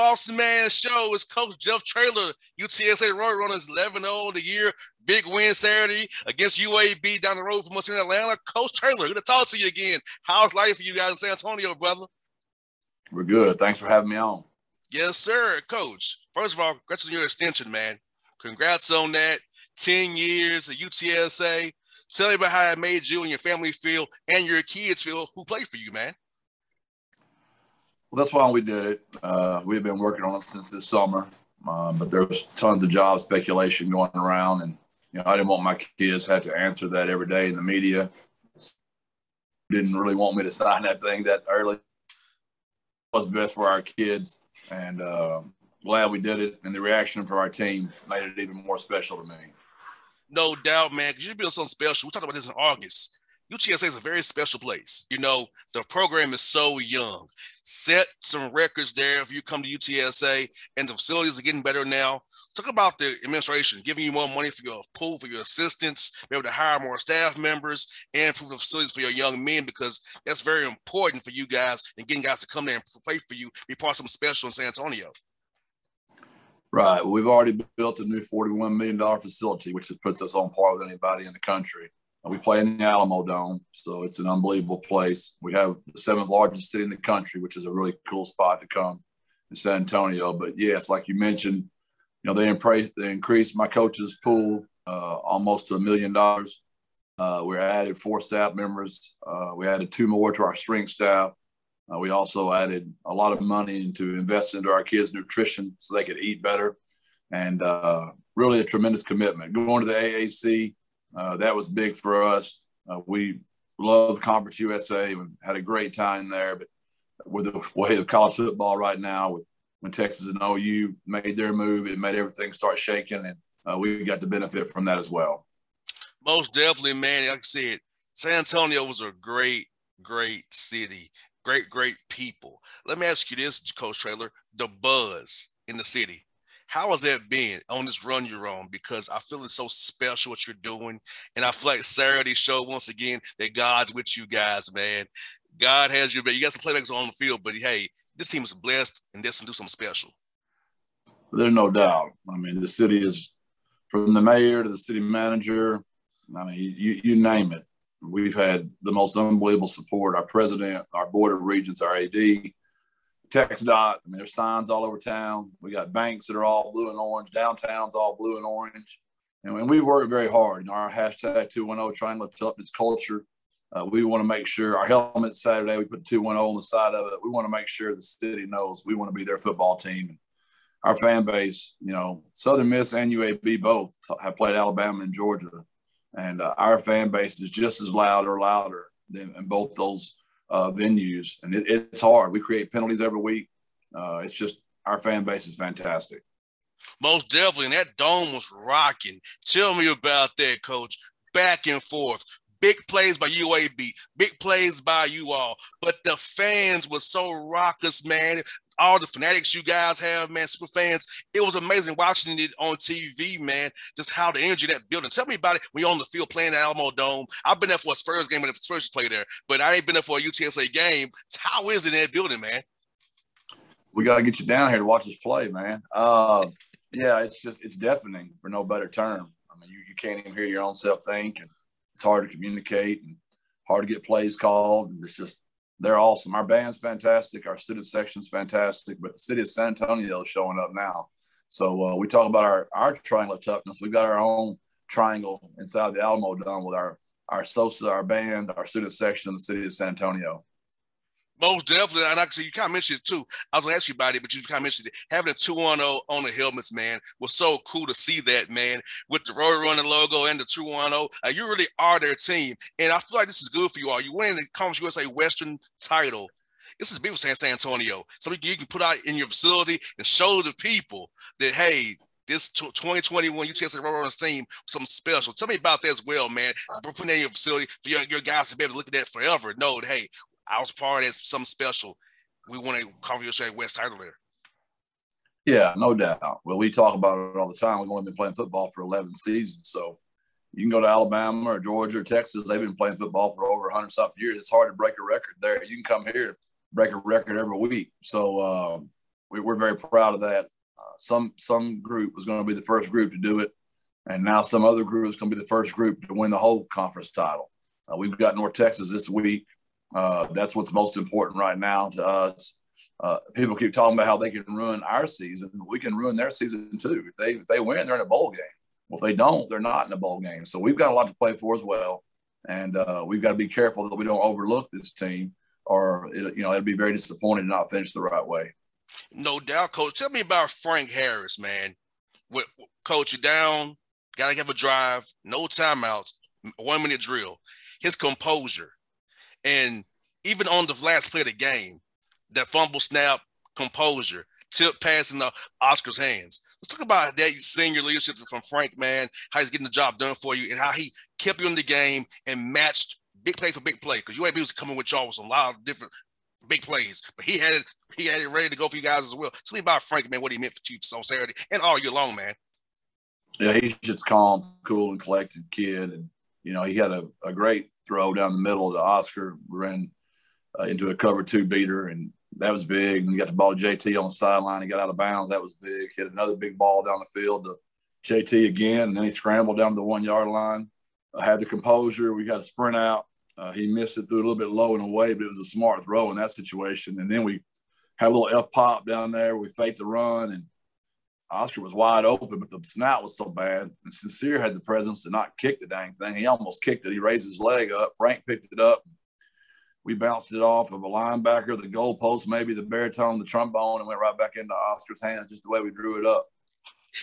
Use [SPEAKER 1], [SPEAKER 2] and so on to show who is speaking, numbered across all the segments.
[SPEAKER 1] Boss Man Show is Coach Jeff Traylor, UTSA Road Runners 11 0 the year. Big win Saturday against UAB down the road from us in Atlanta. Coach Traylor, good to talk to you again. How's life for you guys in San Antonio, brother?
[SPEAKER 2] We're good. Thanks for having me on.
[SPEAKER 1] Yes, sir, Coach. First of all, congrats on your extension, man. Congrats on that. 10 years at UTSA. Tell me about how it made you and your family feel and your kids feel who play for you, man.
[SPEAKER 2] Well, that's why we did it. Uh, we've been working on it since this summer, um, but there was tons of job speculation going around, and you know I didn't want my kids had to answer that every day in the media. Didn't really want me to sign that thing that early. Was best for our kids, and uh, glad we did it. And the reaction for our team made it even more special to me.
[SPEAKER 1] No doubt, man. Because you built something special. We talked about this in August. UTSA is a very special place. You know, the program is so young. Set some records there if you come to UTSA, and the facilities are getting better now. Talk about the administration giving you more money for your pool, for your assistants, be able to hire more staff members, and improve the facilities for your young men because that's very important for you guys and getting guys to come there and play for you, be part of something special in San Antonio.
[SPEAKER 2] Right. We've already built a new $41 million facility, which puts us on par with anybody in the country. We play in the Alamodome, so it's an unbelievable place. We have the seventh largest city in the country, which is a really cool spot to come in San Antonio. But yes, like you mentioned, you know they, impre- they increased my coach's pool uh, almost to a million dollars. Uh, we added four staff members. Uh, we added two more to our strength staff. Uh, we also added a lot of money into invest into our kids' nutrition so they could eat better, and uh, really a tremendous commitment. Going to the AAC uh, that was big for us. Uh, we loved Conference USA. We had a great time there, but with the way of college football right now, with when Texas and OU made their move, it made everything start shaking, and uh, we got to benefit from that as well.
[SPEAKER 1] Most definitely, man. Like I said, San Antonio was a great, great city, great, great people. Let me ask you this, Coach Traylor: the buzz in the city how has that been on this run you're on? Because I feel it's so special what you're doing. And I feel like Saturday show once again that God's with you guys, man. God has you, but you got some playmakers on the field, but hey, this team is blessed and this to do something special.
[SPEAKER 2] There's no doubt. I mean, the city is from the mayor to the city manager. I mean, you, you name it. We've had the most unbelievable support. Our president, our board of regents, our AD, TxDOT. I mean, there's signs all over town. We got banks that are all blue and orange. Downtown's all blue and orange. And, we work very hard. You know, our hashtag 210 trying to lift up this culture. Uh, we want to make sure our helmet Saturday, we put 210 on the side of it. We want to make sure the city knows we want to be their football team. Our fan base, you know, Southern Miss and UAB both have played Alabama and Georgia. And uh, our fan base is just as loud or louder than both those uh, venues, and it, it's hard. We create penalties every week. Uh, it's just our fan base is fantastic.
[SPEAKER 1] Most definitely, and that dome was rocking. Tell me about that, Coach. Back and forth, big plays by UAB, big plays by you all. But the fans were so raucous, man all the fanatics you guys have, man, super fans. It was amazing watching it on TV, man. Just how the energy that building. Tell me about it when you're on the field playing at Alamodome. I've been there for his first game when the first play there, but I ain't been there for a UTSA game. How is it in that building, man?
[SPEAKER 2] We got to get you down here to watch us play, man. Uh, yeah, it's just it's deafening for no better term. I mean, you, you can't even hear your own self think, and it's hard to communicate and hard to get plays called. And it's just they're awesome. Our band's fantastic. Our student section's fantastic, but the city of San Antonio is showing up now. So uh, we talk about our, our triangle of toughness. We've got our own triangle inside the Alamodome with our, our SOSA, our band, our student section in the city of San Antonio.
[SPEAKER 1] Most definitely. And I said, you kind of mentioned it too. I was to ask you about it, but you kind of mentioned it. Having a 2 1 0 on the helmets, man, was so cool to see that, man, with the Road Running logo and the 2 1 0. Uh, you really are their team. And I feel like this is good for you all. You winning the Conference USA Western title. This is big for San, Antonio. Something you can put out in your facility and show the people that, hey, this 2021 UTSA Road Runners team something special. Tell me about that as well, man. Putting that in your facility for your, your guys to be able to look at that forever. Know that, hey, I was part of something special. We want to Conference West title there.
[SPEAKER 2] Yeah, no doubt. Well, we talk about it all the time. We've only been playing football for 11 seasons. So you can go to Alabama or Georgia or Texas. They've been playing football for over 100 something years. It's hard to break a record there. You can come here, break a record every week. So um, we, are very proud of that. Uh, some some group was going to be the first group to do it, and now some other group is going to be the first group to win the whole conference title. Uh, we've got North Texas this week. Uh, that's what's most important right now to us. Uh, people keep talking about how they can ruin our season. We can ruin their season too. If they if they win, they're in a bowl game. Well, if they don't, they're not in a bowl game. So we've got a lot to play for as well, and uh, we've got to be careful that we don't overlook this team, or it, you know it'll be very disappointing to not finish the right way.
[SPEAKER 1] No doubt, coach. Tell me about Frank Harris, man. With coach, you down, gotta give a drive, no timeouts, one minute drill. His composure and even on the last play of the game, that fumble snap, composure, tip pass in the Oscar's hands. Let's talk about that senior leadership from Frank, man, how he's getting the job done for you and how he kept you in the game and matched big play for big play. Because UAB was coming with y'all with a lot of different big plays, but he had it, he had it ready to go for you guys as well. Tell me about Frank, man, what he meant for you on Saturday and all year long, man.
[SPEAKER 2] Yeah, he's just calm, cool, and collected kid, and you know he had a, a great throw down the middle to Oscar. Ran uh, into a cover two beater, and that was big. And we got the ball to JT on the sideline. He got out of bounds. That was big. Hit another big ball down the field to JT again. And then he scrambled down the one yard line. Uh, had the composure. We got a sprint out. Uh, he missed it through a little bit low and away, but it was a smart throw in that situation. And then we had a little F pop down there. We faked the run, and Oscar was wide open, but the snout was so bad. And Sincere had the presence to not kick the dang thing. He almost kicked it. He raised his leg up. Frank picked it up. We bounced it off of a linebacker, the goalpost, maybe the baritone, the trombone, and went right back into Oscar's hands just the way we drew it up.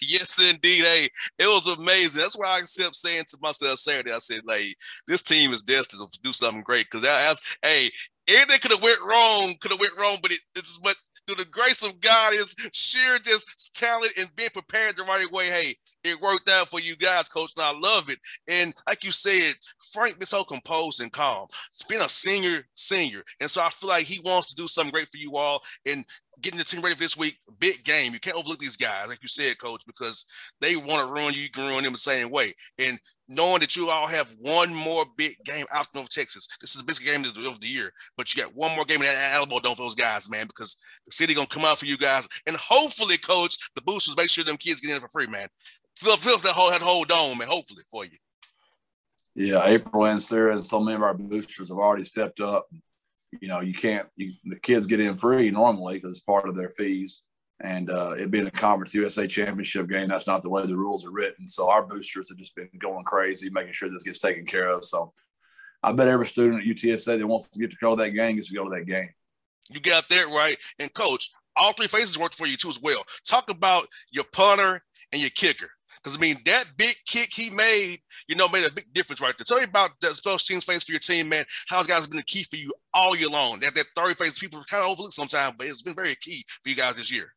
[SPEAKER 1] Yes, indeed. Hey, it was amazing. That's why I kept saying to myself Saturday, I said, like, this team is destined to do something great. Because hey, anything could have went wrong, could have went wrong, but it, it's what through the grace of God is sheer just talent and being prepared the right way. Hey, it worked out for you guys, coach, and I love it. And like you said, Frank been so composed and calm. It's been a senior, senior. And so I feel like he wants to do something great for you all. And getting the team ready for this week, big game. You can't overlook these guys, like you said, coach, because they want to ruin you. You can ruin them the same way. And knowing that you all have one more big game out North Texas. This is the biggest game of the year, but you got one more game in that Alamodome for those guys, man, because the city gonna come out for you guys, and hopefully, coach, the boosters make sure them kids get in for free, man. Fill, fill that whole that whole dome, man. Hopefully for you.
[SPEAKER 2] Yeah, April and Sarah and so many of our boosters have already stepped up. You know, you can't. You, the kids get in free normally because it's part of their fees and uh, it being a conference USA championship game, that's not the way the rules are written. So our boosters have just been going crazy, making sure this gets taken care of. So I bet every student at UTSA that wants to get to to that game gets to go to that game.
[SPEAKER 1] You got that right. And coach, all three phases worked for you too as well. Talk about your punter and your kicker. Because I mean, that big kick he made, you know, made a big difference right there. Tell me about that special teams phase for your team, man. How's guys been the key for you all year long? That that third phase, people kind of overlook sometimes, but it's been very key for you guys this year.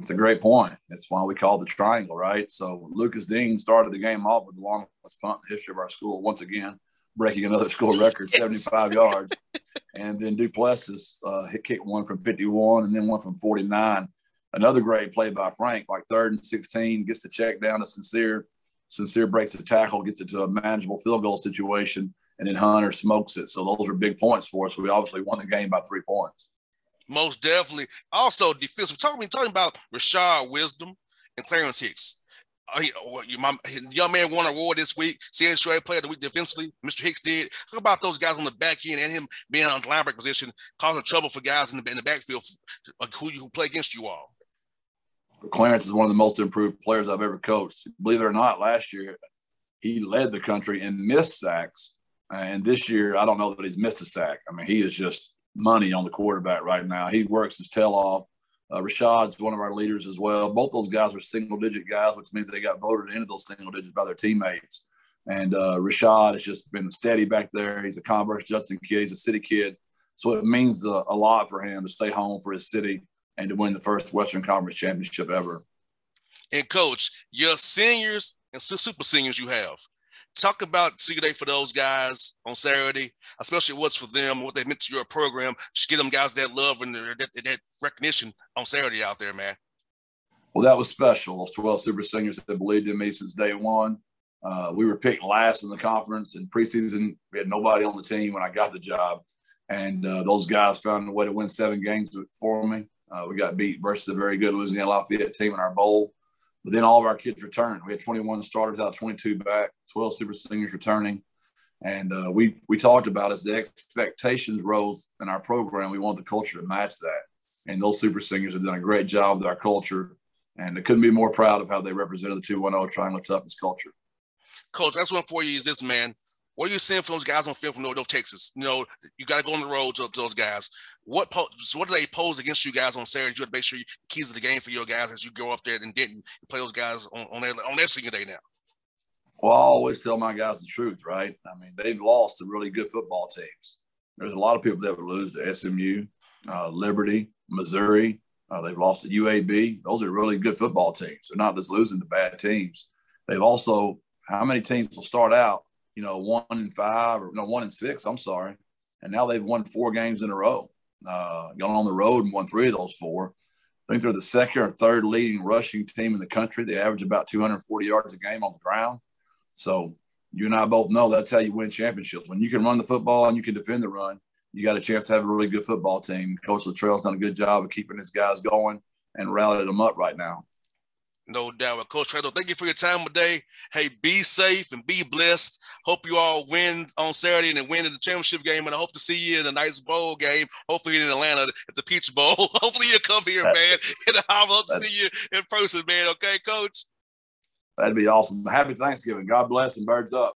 [SPEAKER 2] It's a great point. That's why we call the triangle, right? So Lucas Dean started the game off with the longest punt in the history of our school, once again, breaking another school record, yes. 75 yards. And then Duplessis uh, hit kick one from 51 and then one from 49. Another great play by Frank, like third and 16, gets the check down to Sincere. Sincere breaks the tackle, gets it to a manageable field goal situation, and then Hunter smokes it. So those are big points for us. We obviously won the game by three points.
[SPEAKER 1] Most definitely. Also, defensive. Talking talking about Rashad Wisdom and Clarence Hicks. Uh, he, uh, my young man won an award this week. C-USA Player of the Week defensively. Mr. Hicks did. Talk about those guys on the back end and him being on the linebacker position, causing trouble for guys in the, in the backfield uh, who, who play against you all.
[SPEAKER 2] Clarence is one of the most improved players I've ever coached. Believe it or not, last year he led the country in missed sacks. Uh, and this year, I don't know that he's missed a sack. I mean, he is just money on the quarterback right now. He works his tail off. Uh, Rashad's one of our leaders as well. Both those guys are single digit guys, which means they got voted into those single digits by their teammates. And uh, Rashad has just been steady back there. He's a Converse Judson kid. He's a city kid. So it means a, a lot for him to stay home for his city and to win the first Western Conference championship ever.
[SPEAKER 1] And coach, your seniors and super seniors you have. Talk about senior day for those guys on Saturday, especially what's for them, what they meant to your program. Just give them guys that love and that, that recognition on Saturday out there, man.
[SPEAKER 2] Well, that was special. Those 12 super seniors that believed in me since day one. Uh, we were picked last in the conference in preseason. We had nobody on the team when I got the job. And uh, those guys found a way to win seven games for me. Uh, we got beat versus a very good Louisiana Lafayette team in our bowl. But then all of our kids returned. We had 21 starters out, 22 back, 12 super seniors returning. And uh, we we talked about as the expectations rose in our program, we want the culture to match that. And those super seniors have done a great job with our culture. And I couldn't be more proud of how they represented the 210 Triangle Toughness culture.
[SPEAKER 1] Coach, that's one for you is this, man. What are you seeing from those guys on film from North Texas? You know, you got to go on the road to, those guys. What po- so what do they pose against you guys on Saturday? You have to make sure you keys to the game for your guys as you go up there and didn't play those guys on, on their on their senior day now.
[SPEAKER 2] Well, I always tell my guys the truth, right? I mean, they've lost to really good football teams. There's a lot of people that would lose to SMU, uh, Liberty, Missouri. Uh, they've lost to UAB. Those are really good football teams. They're not just losing to bad teams. They've also, how many teams will start out you know, one and five or no, one and six. I'm sorry. And now they've won four games in a row, uh, gone on the road and won three of those four. I think they're the second or third leading rushing team in the country. They average about 240 yards a game on the ground. So you and I both know that's how you win championships. When you can run the football and you can defend the run, you got a chance to have a really good football team. Coach Littrell's done a good job of keeping his guys going and rallied them up right now.
[SPEAKER 1] No doubt. Well, Coach Treadle, thank you for your time today. Hey, be safe and be blessed. Hope you all win on Saturday and win in the championship game. And I hope to see you in a nice bowl game, hopefully in Atlanta at the Peach Bowl. hopefully you'll come here, man. And I hope to see you in person, man. Okay, Coach?
[SPEAKER 2] That'd be awesome. Happy Thanksgiving. God bless and birds up.